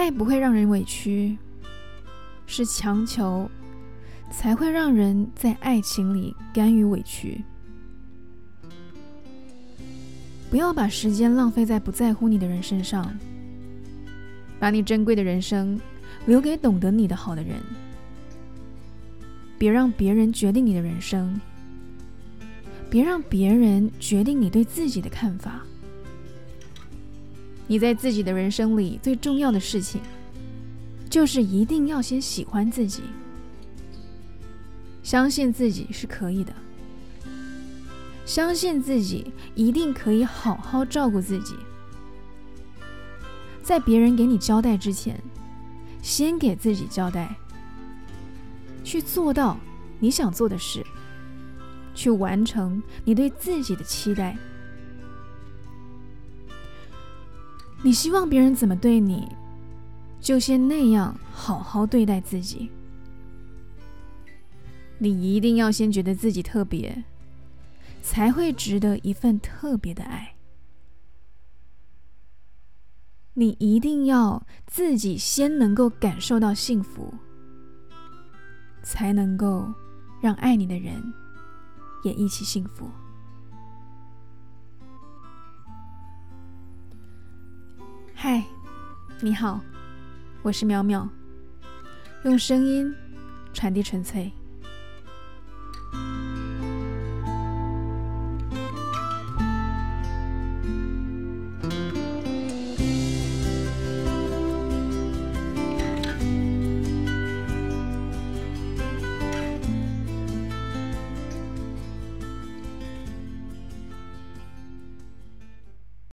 爱不会让人委屈，是强求才会让人在爱情里甘于委屈。不要把时间浪费在不在乎你的人身上，把你珍贵的人生留给懂得你的好的人。别让别人决定你的人生，别让别人决定你对自己的看法。你在自己的人生里最重要的事情，就是一定要先喜欢自己，相信自己是可以的，相信自己一定可以好好照顾自己。在别人给你交代之前，先给自己交代，去做到你想做的事，去完成你对自己的期待。你希望别人怎么对你，就先那样好好对待自己。你一定要先觉得自己特别，才会值得一份特别的爱。你一定要自己先能够感受到幸福，才能够让爱你的人也一起幸福。嗨，你好，我是淼淼，用声音传递纯粹。